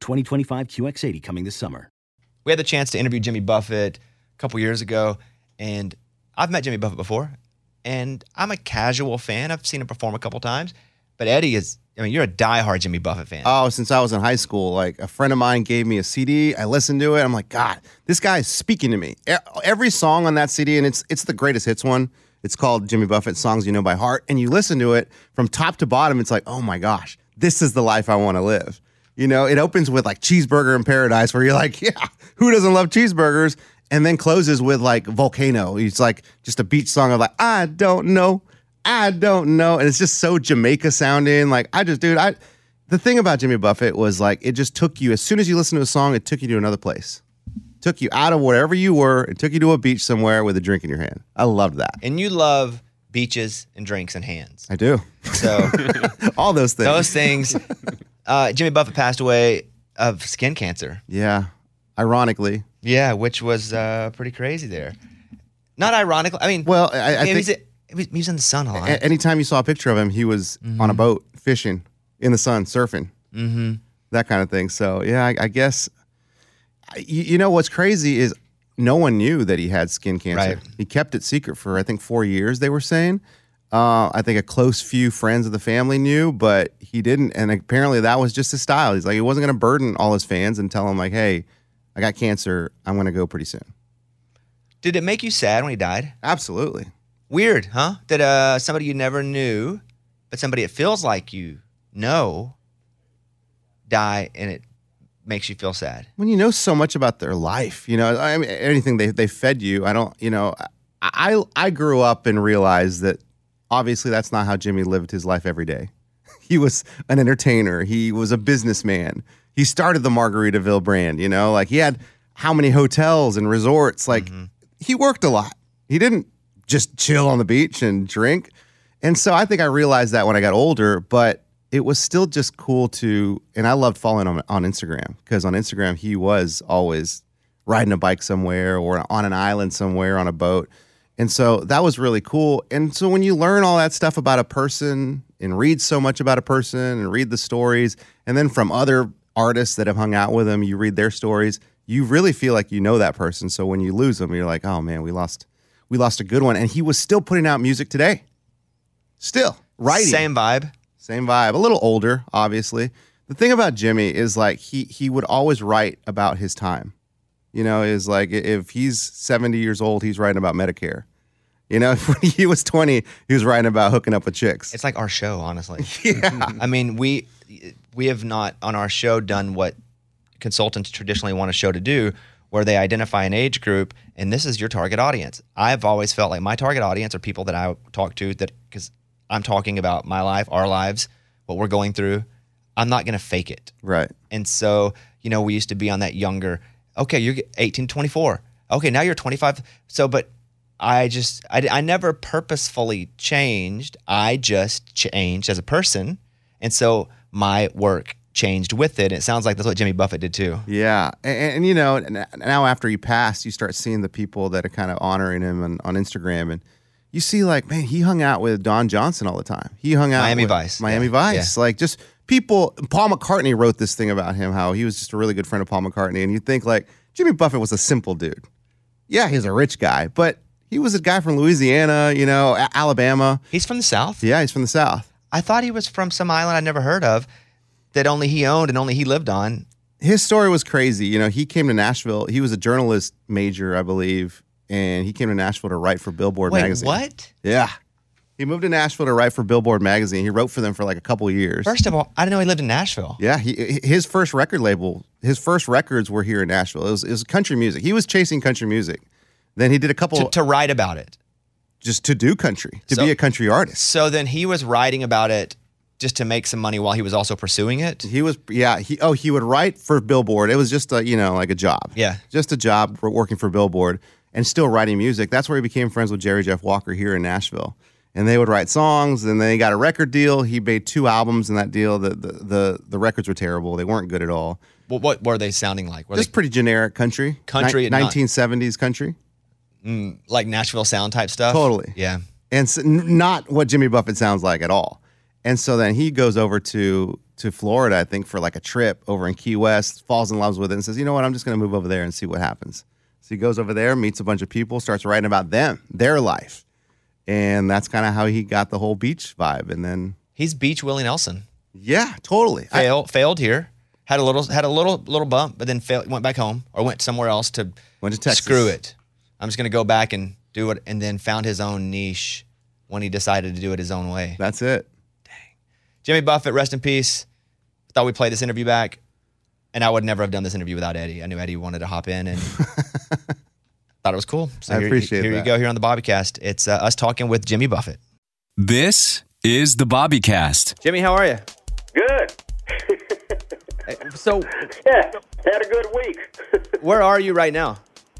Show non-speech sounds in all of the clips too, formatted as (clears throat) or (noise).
2025 QX80 coming this summer. We had the chance to interview Jimmy Buffett a couple years ago, and I've met Jimmy Buffett before, and I'm a casual fan. I've seen him perform a couple times, but Eddie is. I mean, you're a diehard Jimmy Buffett fan. Oh, since I was in high school, like a friend of mine gave me a CD. I listened to it. I'm like, God, this guy is speaking to me. Every song on that CD, and it's it's the greatest hits one. It's called Jimmy Buffett Songs You Know by Heart, and you listen to it from top to bottom. It's like, oh my gosh, this is the life I want to live. You know, it opens with like Cheeseburger in Paradise, where you're like, (laughs) yeah, who doesn't love cheeseburgers? And then closes with like Volcano. It's like just a beach song of like, I don't know, I don't know, and it's just so Jamaica sounding. Like, I just, dude, I. The thing about Jimmy Buffett was like, it just took you as soon as you listen to a song, it took you to another place, took you out of wherever you were, and took you to a beach somewhere with a drink in your hand. I loved that. And you love beaches and drinks and hands. I do. So (laughs) all those things. Those things. Uh, Jimmy Buffett passed away of skin cancer. Yeah. Ironically. Yeah, which was uh, pretty crazy there. Not ironically. I mean, well, I, I he, was, think he was- he was in the sun a lot. a- anytime you saw a picture of him, he was on a boat fishing in the sun, surfing, mm-hmm. that kind of thing. So yeah, I, I guess. You, you know what's crazy is no one knew that he had skin cancer. Right. He kept it secret for I think four years. They were saying. Uh, I think a close few friends of the family knew, but he didn't. And apparently, that was just his style. He's like, he wasn't going to burden all his fans and tell them like, "Hey, I got cancer. I'm going to go pretty soon." Did it make you sad when he died? Absolutely. Weird, huh? That uh, somebody you never knew, but somebody it feels like you know, die and it makes you feel sad. when you know so much about their life, you know, I mean, anything they they fed you. I don't, you know, I I grew up and realized that obviously that's not how Jimmy lived his life every day. (laughs) He was an entertainer. He was a businessman. He started the Margaritaville brand. You know, like he had how many hotels and resorts. Like mm-hmm. he worked a lot. He didn't just chill on the beach and drink. And so I think I realized that when I got older, but it was still just cool to, and I loved following him on Instagram because on Instagram he was always riding a bike somewhere or on an island somewhere on a boat. And so that was really cool. And so when you learn all that stuff about a person and read so much about a person and read the stories, and then from other artists that have hung out with him, you read their stories, you really feel like you know that person. So when you lose them, you're like, oh man, we lost, we lost a good one. And he was still putting out music today. Still writing. Same vibe. Same vibe. A little older, obviously. The thing about Jimmy is like he he would always write about his time. You know, is like if he's 70 years old, he's writing about Medicare. You know, (laughs) when he was 20, he was writing about hooking up with chicks. It's like our show, honestly. (laughs) Yeah. I mean, we we have not on our show done what consultants traditionally want a show to do, where they identify an age group, and this is your target audience. I've always felt like my target audience are people that I talk to that because I'm talking about my life, our lives, what we're going through. I'm not going to fake it. Right. And so, you know, we used to be on that younger, okay, you're 18, 24. Okay, now you're 25. So, but I just, I, I never purposefully changed. I just changed as a person. And so my work changed with it. And It sounds like that's what Jimmy Buffett did too. Yeah, and, and, you know, now after he passed, you start seeing the people that are kind of honoring him on, on Instagram, and you see like, man, he hung out with Don Johnson all the time. He hung out with Miami Vice. Miami Yeah. Vice, like just people. Paul McCartney wrote this thing about him, how he was just a really good friend of Paul McCartney, and you think like Jimmy Buffett was a simple dude. Yeah, he's a rich guy, but he was a guy from Louisiana, you know, A- Alabama. He's from the South. Yeah, he's from the South. I thought he was from some island I'd never heard of that only he owned and only he lived on. his story was crazy. You know, he came to Nashville. He was a journalist major, I believe, and he came to Nashville to write for Billboard Wait, magazine. what? Yeah. He moved to Nashville to write for Billboard magazine. He wrote for them for like a couple of years. First of all, I didn't know he lived in Nashville. yeah, he, his first record label, his first records were here in Nashville. It was, it was country music. He was chasing country music. Then he did a couple To, to write about it. just to do country, to So- be a country artist. So then he was writing about it just to make some money while he was also pursuing it. He was, yeah. He oh, he would write for Billboard. It was just a you know like a job. Yeah. just a job for working for Billboard and still writing music. That's where he became friends with Jerry Jeff Walker here in Nashville. And they would write songs, and then he got a record deal. He made two albums in that deal. The the the, the records were terrible. They weren't good at all. What, what were they sounding like? Were Just pretty generic country. Country and not- nineteen seventies country. mm, like Nashville sound type stuff? Totally. Yeah. and s n not what Jimmy Buffett sounds like at all. And so then he goes over to to Florida, I think, for like a trip over in Key West, falls in love with it, and says, "You know what? I'm just going to move over there and see what happens." So he goes over there, meets a bunch of people, starts writing about them, their life, and that's kind of how he got the whole beach vibe. And then, He's Beach Willie Nelson. yeah, totally. I- Failed, here. Had a little had a little little bump, but then failed, went back home or went somewhere else to Went to Texas. screw it. I'm just gonna go back and do it, and then found his own niche when he decided to do it his own way. that's it. Dang. Jimmy Buffett, rest in peace. Thought we'd play this interview back, and I would never have done this interview without Eddie. I knew Eddie wanted to hop in, and (laughs) thought it was cool. So I here, appreciate Here you go. Here on the Bobbycast, it's uh, us talking with Jimmy Buffett. This is the Bobbycast. Jimmy, how are you? Good. (laughs) So, Yeah, had a good week. (laughs) where are you right now?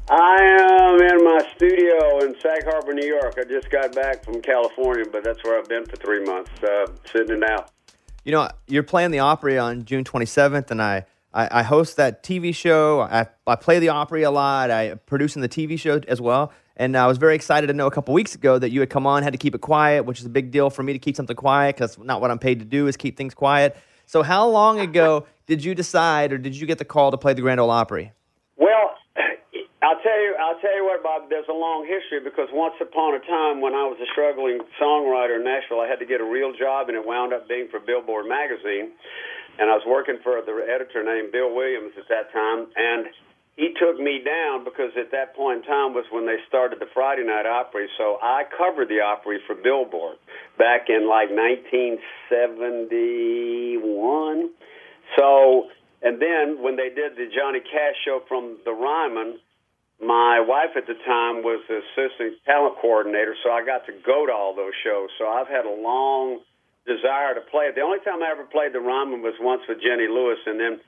I am in my studio in Sag Harbor, New York. I just got back from California, but that's where I've been for three months, uh, sitting it out. You know, you're playing the Opry on June 27th, and I, I, I host that TV show. I, I play the Opry a lot. I produce in the TV show as well. And I was very excited to know a couple weeks ago that you had come on, had to keep it quiet, which is a big deal for me to keep something quiet because not what I'm paid to do is keep things quiet. So, how long ago (laughs) did you decide, or did you get the call to play the Grand Ole Opry? Well, I'll tell you, I'll tell you what, Bob. There's a long history because once upon a time, when I was a struggling songwriter in Nashville, I had to get a real job, and it wound up being for Billboard magazine. And I was working for the editor named Bill Williams at that time, and he took me down because at that point in time was when they started the Friday Night Opry. So I covered the Opry for Billboard back in like 1971. So, and then when they did the Johnny Cash show from the Ryman, my wife at the time was the assistant talent coordinator, so I got to go to all those shows. So I've had a long desire to play it. The only time I ever played the Ryman was once with Jenny Lewis, and then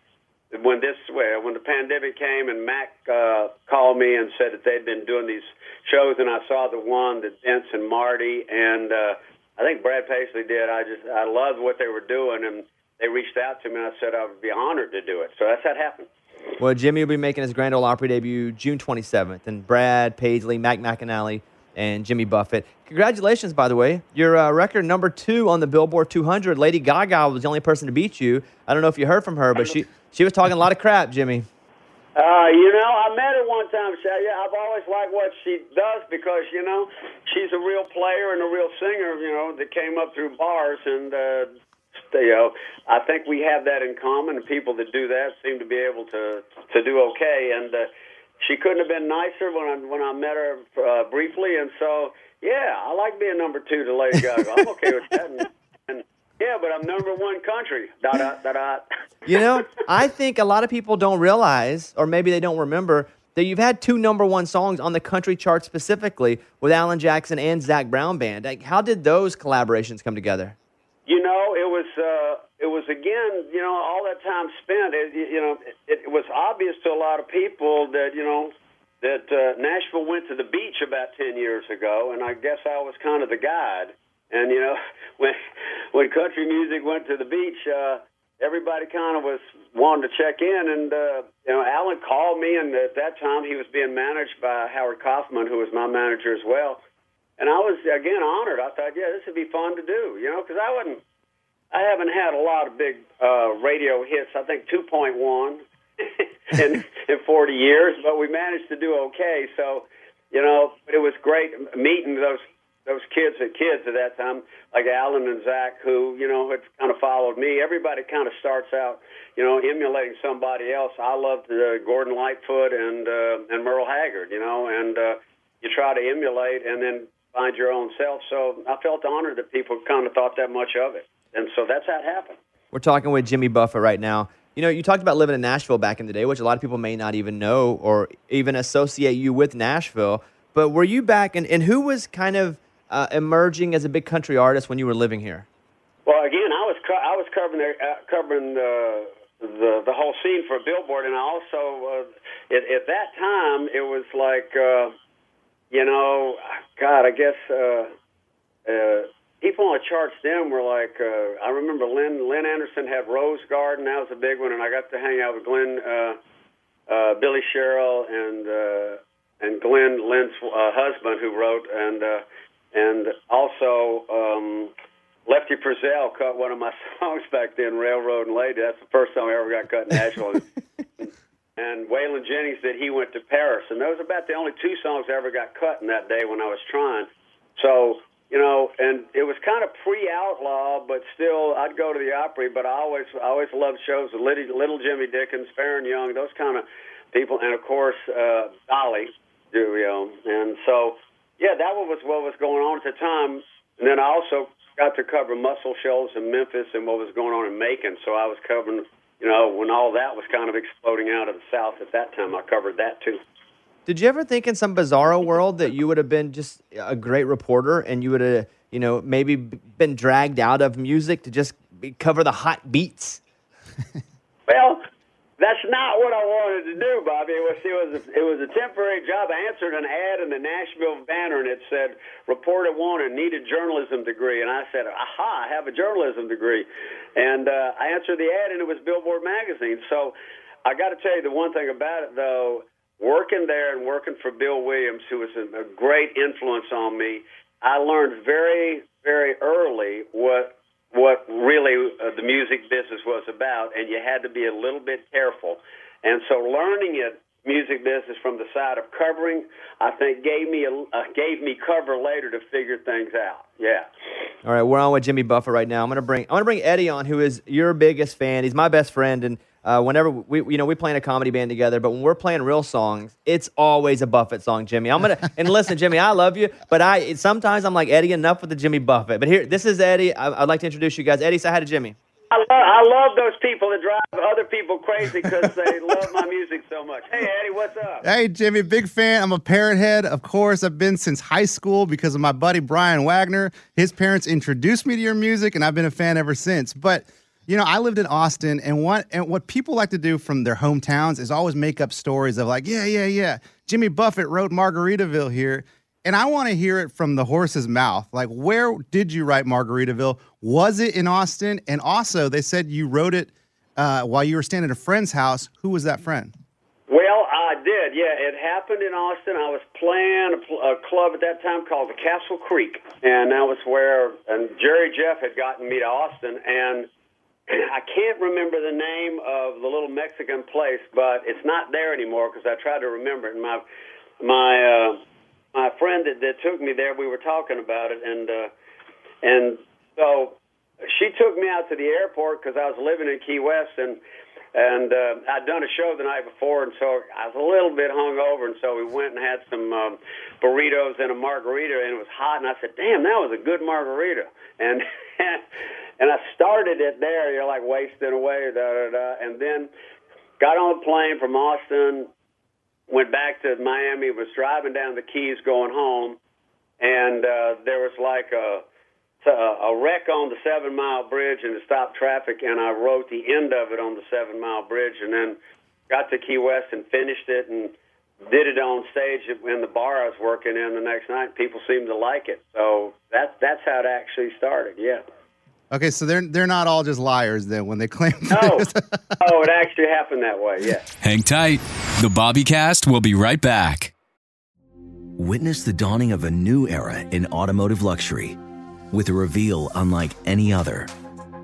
when this when the pandemic came and Mac uh, called me and said that they'd been doing these shows, and I saw the one that Vince and Marty and uh, I think Brad Paisley did. I just I loved what they were doing, and they reached out to me, and I said I would be honored to do it. So that's how it happened. Well, Jimmy will be making his Grand Ole Opry debut June 27th, and Brad Paisley, Mac McAnally, and Jimmy Buffett. Congratulations, by the way. Your uh, record number two on the Billboard 200. Lady Gaga was the only person to beat you. I don't know if you heard from her, but she she was talking a lot of crap, Jimmy. Uh, you know, I met her one time. She, yeah, I've always liked what she does because you know she's a real player and a real singer. You know, that came up through bars, and uh, you know, I think we have that in common. People that do that seem to be able to to do okay. And uh, she couldn't have been nicer when I when I met her uh, briefly. And so, yeah, I like being number two to Lady Gaga. I'm okay with that. And, and Yeah, but I'm number one country. Dot dot dot dot. You know, I think a lot of people don't realize, or maybe they don't remember, that you've had two number one songs on the country chart specifically with Alan Jackson and Zac Brown Band. Like, how did those collaborations come together? You know, it was uh, it was again, you know, all that time spent. It, you know, it, it was obvious to a lot of people that you know that uh, Nashville went to the beach about ten years ago, and I guess I was kind of the guide. And you know, (laughs) when when country music went to the beach, uh, everybody kind of was wanting to check in. And uh, you know, Alan called me, and at that time he was being managed by Howard Kaufman, who was my manager as well. And I was again honored. I thought, yeah, this would be fun to do, you know, because I wasn't, I haven't had a lot of big uh, radio hits. I think 2.1 (laughs) in in 40 years, but we managed to do okay. So, you know, it was great meeting those those kids at kids at that time, like Alan and Zach, who you know had kind of followed me. Everybody kind of starts out, you know, emulating somebody else. I loved uh, Gordon Lightfoot and uh, and Merle Haggard, you know, and uh, you try to emulate and then find your own self. So I felt honored that people kind of thought that much of it, and so that's how it happened. We're talking with Jimmy Buffett right now. You know, you talked about living in Nashville back in the day, which a lot of people may not even know or even associate you with Nashville. But were you back, and, and who was kind of uh, emerging as a big country artist when you were living here? Well, again, I was co- I was covering the, uh, covering the, the the whole scene for Billboard, and I also uh, at, at that time it was like uh, you know, God, I guess uh, uh, people on the charts then were like uh, I remember Lynn Lynn Anderson had Rose Garden, that was a big one, and I got to hang out with Glenn, uh, uh, Billy Sherrill, and uh, and Glenn Lynn's uh, husband who wrote and. Uh, and also um, Lefty Frizzell cut one of my (laughs) songs back then, "Railroad and Lady." That's the first song I ever got cut in Nashville. (laughs) and Waylon Jennings said he went to Paris, and those are about the only two songs I ever got cut in that day when I was trying. So you know, and it was kind of pre-outlaw, but still, I'd go to the Opry. But I always, I always loved shows with little, little Jimmy Dickens, Faron Young, those kind of people, and of course uh, Dolly, you know. And so yeah, that was what was going on at the time. And then I also got to cover Muscle Shoals in Memphis and what was going on in Macon. So I was covering, you know, when all that was kind of exploding out of the South at that time, I covered that too. Did you ever think in some bizarro world that you would have been just a great reporter and you would have, you know, maybe been dragged out of music to just cover the hot beats? (laughs) well, that's not what I wanted to do, Bobby. It was it was a, it was a temporary job. I answered an ad in the Nashville Banner, and it said "Reporter wanted, needed journalism degree," and I said, "Aha! I have a journalism degree," and uh, I answered the ad, and it was Billboard magazine. So I got to tell you the one thing about it, though, working there and working for Bill Williams, who was a, great influence on me, I learned very very early what what really uh, the music business was about, and you had to be a little bit careful. And so, learning it music business from the side of covering, I think gave me a, uh, gave me cover later to figure things out. Yeah. All right, we're on with Jimmy Buffett right now. I'm gonna bring I'm gonna bring Eddie on, who is your biggest fan. He's my best friend, and uh, whenever we you know we play in a comedy band together, but when we're playing real songs, it's always a Buffett song, Jimmy. I'm gonna and listen, Jimmy, I love you, but I sometimes I'm like Eddie, enough with the Jimmy Buffett. But here, this is Eddie. I, would like to introduce you guys. Eddie, say hi to Jimmy. I love, I love those people that drive other people crazy because they (laughs) love my music so much. Hey, Eddie, what's up? Hey, Jimmy, big fan. I'm a parrot head. Of course, I've been since high school because of my buddy Brian Wagner. His parents introduced me to your music, and I've been a fan ever since. But you know, I lived in Austin, and what and what people like to do from their hometowns is always make up stories of like, yeah, yeah, yeah, Jimmy Buffett wrote Margaritaville here, and I want to hear it from the horse's mouth. Like, where did you write Margaritaville? Was it in Austin? And also, they said you wrote it uh, while you were staying at a friend's house. Who was that friend? Well, I did. Yeah, it happened in Austin. I was playing a, a club at that time called the Castle Creek, and that was where and Jerry Jeff had gotten me to Austin, and I can't remember the name of the little Mexican place, but it's not there anymore because I tried to remember it. And my my uh, my friend that, that took me there, we were talking about it, and uh, and so she took me out to the airport because I was living in Key West, and and uh, I'd done a show the night before, and so I was a little bit hungover, and so we went and had some um, burritos and a margarita, and it was hot, and I said, "Damn, that was a good margarita," and (laughs) (laughs) and I started it there. You're like wasting away, da da da, and then got on a plane from Austin, went back to Miami, was driving down the Keys going home, and uh, there was like a a wreck on the Seven Mile Bridge and it stopped traffic, and I wrote the end of it on the Seven Mile Bridge, and then got to Key West and finished it. And did it on stage in the bar I was working in the next night. People seemed to like it, so that's that's how it actually started. Yeah. Okay, so they're they're not all just liars then when they claim. No, (laughs) oh, it actually happened that way. Yeah. Hang tight. The Bobbycast will be right back. Witness the dawning of a new era in automotive luxury with a reveal unlike any other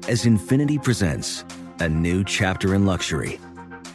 as Infiniti presents a new chapter in luxury,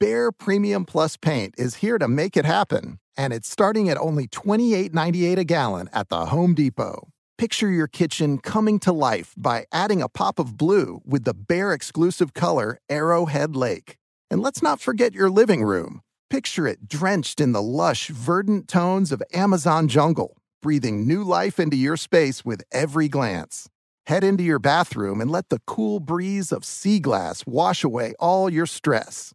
Behr Premium Plus paint is here to make it happen, and it's starting at only $28.98 a gallon at the Home Depot. Picture your kitchen coming to life by adding a pop of blue with the Behr exclusive color Arrowhead Lake. And let's not forget your living room. Picture it drenched in the lush, verdant tones of Amazon jungle, breathing new life into your space with every glance. Head into your bathroom and let the cool breeze of sea glass wash away all your stress.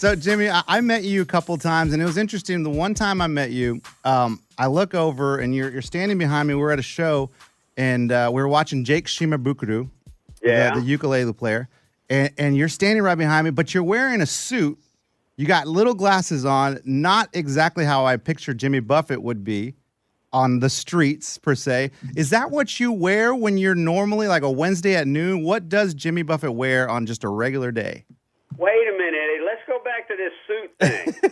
So, Jimmy, I, I met you a couple times, and it was interesting. The one time I met you, um, I look over and you're, you're standing behind me. We're at a show, and uh, we were watching Jake Shimabukuro, Yeah. the, the ukulele player, and, and you're standing right behind me, but you're wearing a suit. You got little glasses on, not exactly how I picture Jimmy Buffett would be on the streets per se. Is that what you wear when you're normally like a Wednesday at noon? What does Jimmy Buffett wear on just a regular day? Wait a minute, Eddie. Let's go back to this suit thing. (laughs)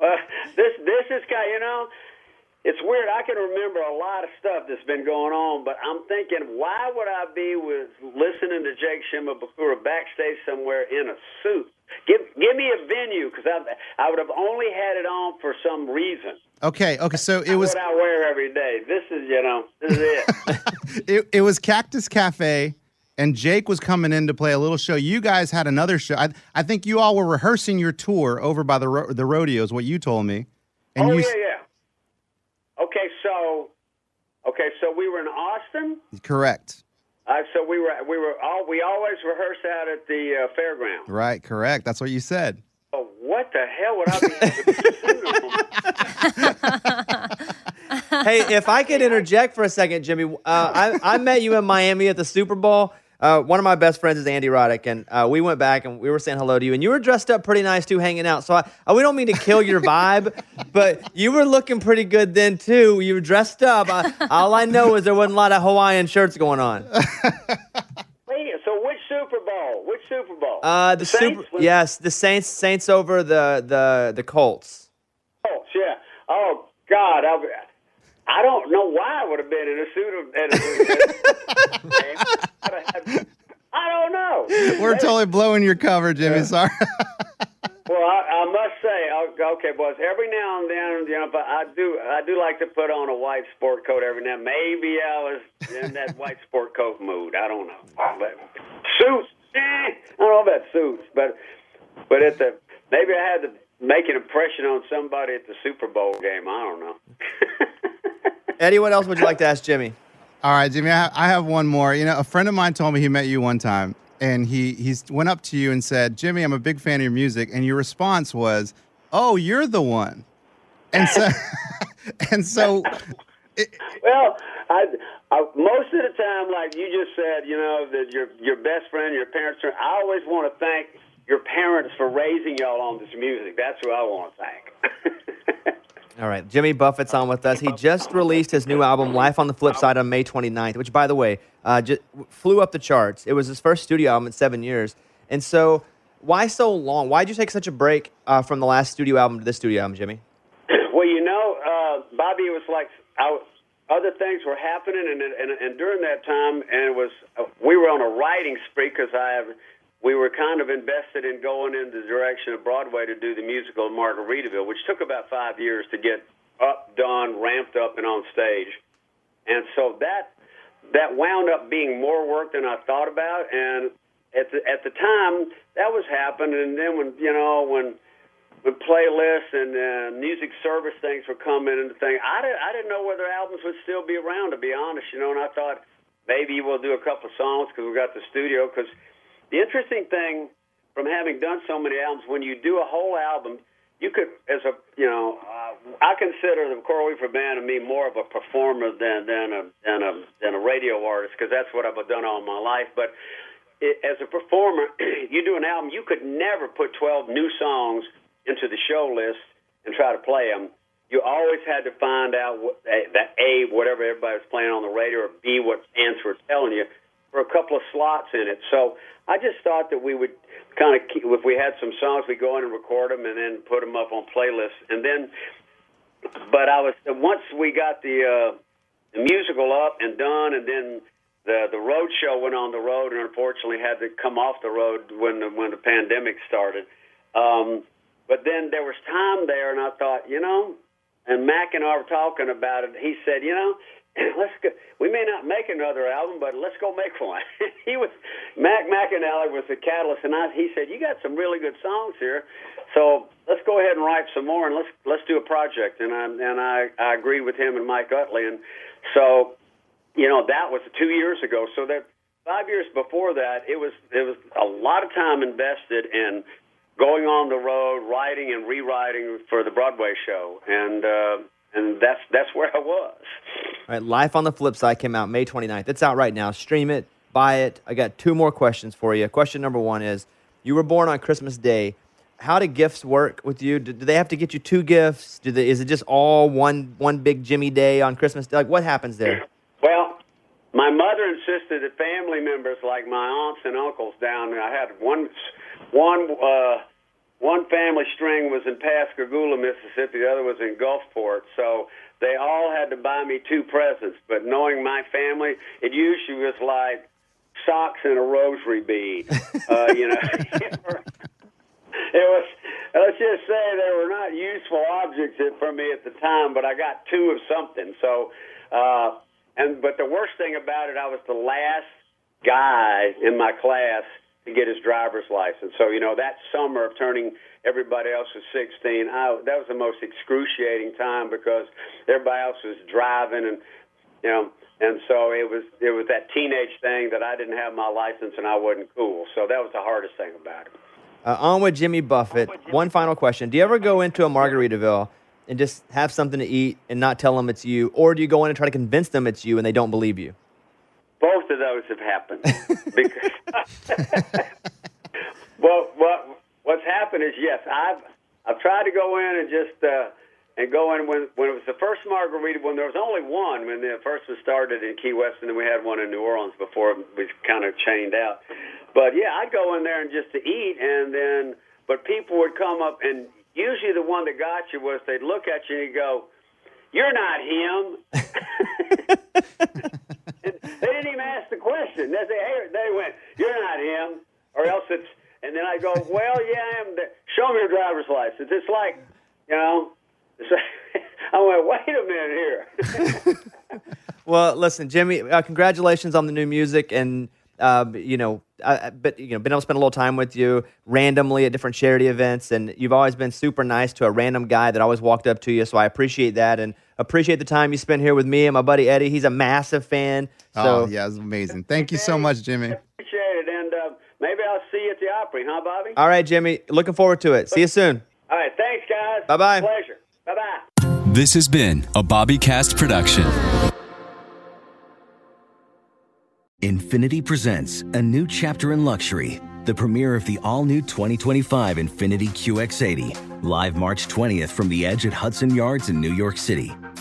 uh, this this is guy, you know, it's weird. I can remember a lot of stuff that's been going on, but I'm thinking, why would I be with listening to Jake Shimabukuro backstage somewhere in a suit? Give give me a venue because I I would have only had it on for some reason. Okay, okay, so it was what I wear every day. This is you know this is it. (laughs) it, it was Cactus Cafe, and Jake was coming in to play a little show. You guys had another show. I, I think you all were rehearsing your tour over by the ro- the rodeos. What you told me, and oh you yeah, yeah. Okay, so okay, so we were in Austin. correct, Uh, so we were we were all we always rehearse out at the uh, fairground. right, correct. That's what you said. Oh, what the hell would I be? (laughs) (laughs) (laughs) hey, if I could interject for a second, Jimmy, uh, I, I met you in Miami at the Super Bowl. Uh, one of my best friends is Andy Roddick, and uh, we went back and we were saying hello to you, and you were dressed up pretty nice too, hanging out. So I, I, we don't mean to kill your vibe, (laughs) but you were looking pretty good then too. You were dressed up. I, all I know is there wasn't a lot of Hawaiian shirts going on. (laughs) Wait, so which Super Bowl? Which Super Bowl? Uh, the, Saints super. Yes, the Saints. Saints over the the the Colts. Colts, yeah. Oh God, I, I don't know why I would have been in a suit of. (laughs) In a, I don't know. We're totally blowing your cover, Jimmy. Sorry. (laughs) Well, I, I must say, o- okay, boys. Every now and then, you know, but I do, I do like to put on a white sport coat every now. Maybe I was in that white sport coat mood. I don't know, but suits. Eh, I don't know about suits, but but at the maybe I had to make an impression on somebody at the Super Bowl game. I don't know. (laughs) Eddie, what else would you like to ask Jimmy? All right, Jimmy, I have, I have one more. You know, a friend of mine told me he met you one time, and he he's went up to you and said, "Jimmy, I'm a big fan of your music," and your response was, "Oh, you're the one," and so (laughs) and so. (laughs) Well, I, I most of the time, like you just said, you know, that your your best friend, your parents. Are, I always want to thank your parents for raising y'all on this music. That's who I want to thank. (laughs) All right, Jimmy Buffett's on with us. He just released his new album, Life on the Flip Side, on May 29th, which, by the way, uh, just flew up the charts. It was his first studio album in seven years. And so, why so long? Why did you take such a break uh, from the last studio album to this studio album, Jimmy? (clears throat) well, you know, uh, Bobby, it was like I, other things were happening, and, and and during that time, and it was uh, we were on a writing spree because I have. We were kind of invested in going in the direction of Broadway to do the musical Margaritaville, which took about five years to get up, done, ramped up, and on stage. And so that that wound up being more work than I thought about. And at the at the time, that was happening. And then when you know when when playlists and uh, music service things were coming and the thing, I didn't I didn't know whether albums would still be around. To be honest, you know, and I thought maybe we'll do a couple of songs because we got the studio. Because the interesting thing from having done so many albums, when you do a whole album, you could, as a, you know, uh, I consider the Coral Reefer Band and me more of a performer than than a than a than a radio artist because that's what I've done all my life. But it, as a performer, (clears throat) you do an album, you could never put 12 new songs into the show list and try to play them. You always had to find out what, that A, whatever everybody was playing on the radio, or B, what fans were telling you, for a couple of slots in it. So I just thought that we would kind of, keep, if we had some songs, we'd go in and record them and then put them up on playlists. And then, but I was, once we got the, uh, the musical up and done, and then the the road show went on the road, and unfortunately had to come off the road when the, when the pandemic started. Um, but then there was time there, and I thought, you know, and Mac and I were talking about it. He said, you know, (laughs) let's go. We may not make another album, but let's go make one. (laughs) he was Mac McAnally was the catalyst, and I, he said, you got some really good songs here, so let's go ahead and write some more, and let's let's do a project. And I and I I agreed with him and Mike Utley, and so you know that was two years ago. So that five years before that, it was it was a lot of time invested in going on the road, writing and rewriting for the Broadway show, and uh, and that's that's where I was. Right, Life on the Flip Side came out May 29th. It's out right now. Stream it, buy it. I got two more questions for you. Question number one is You were born on Christmas Day. How do gifts work with you? Do, do they have to get you two gifts? Do they, is it just all one one big Jimmy Day on Christmas Day? Like, what happens there? Well, my mother insisted that family members like my aunts and uncles down there. I had one one uh, one family string was in Pascagoula, Mississippi. The other was in Gulfport. So they all had to buy me two presents. But knowing my family, it usually was like socks and a rosary bead. (laughs) uh, you know, (laughs) it was. Let's just say they were not useful objects for me at the time, but I got two of something. So, uh, and but the worst thing about it, I was the last guy in my class to get his driver's license. So you know that summer of turning everybody else was 16, I, that was the most excruciating time because everybody else was driving and you know. And so it was it was that teenage thing that I didn't have my license and I wasn't cool. So that was the hardest thing about it. Uh, on with Jimmy Buffett. One final question. Do you ever go into a Margaritaville and just have something to eat and not tell them it's you? Or do you go in and try to convince them it's you and they don't believe you? Both of those have happened. (laughs) because, well, what what's happened is yes, I've I've tried to go in and just uh, and go in when when it was the first margarita when there was only one when the first was started in Key West and then we had one in New Orleans before we kind of chained out. But yeah, I'd go in there and just to eat, and then but people would come up, and usually the one that got you was they'd look at you and go, "You're not him." (laughs) (laughs) and they didn't even ask the question. They say, "Hey," they went, "You're not him," or else it's. And then I go, (laughs) "Well, yeah, I am." Show me your driver's license. It's like, you know. (laughs) I went, wait a minute here. (laughs) well, listen, Jimmy, uh, congratulations on the new music, and uh, you know, I, but you know, been able to spend a little time with you randomly at different charity events, and you've always been super nice to a random guy that always walked up to you. So I appreciate that, and appreciate the time you spent here with me and my buddy Eddie. He's a massive fan. So oh yeah, it's amazing. Thank you so much, Jimmy. Appreciate it, and uh, maybe I'll see you at the Opry, huh, Bobby? All right, Jimmy. Looking forward to it. See you soon. All right, thanks, guys. Bye bye. Pleasure. Bye bye. This has been a BobbyCast production. Infiniti presents a new chapter in luxury, the premiere of the all new 2025 Infiniti QX80, live March 20th from the edge at Hudson Yards in New York City,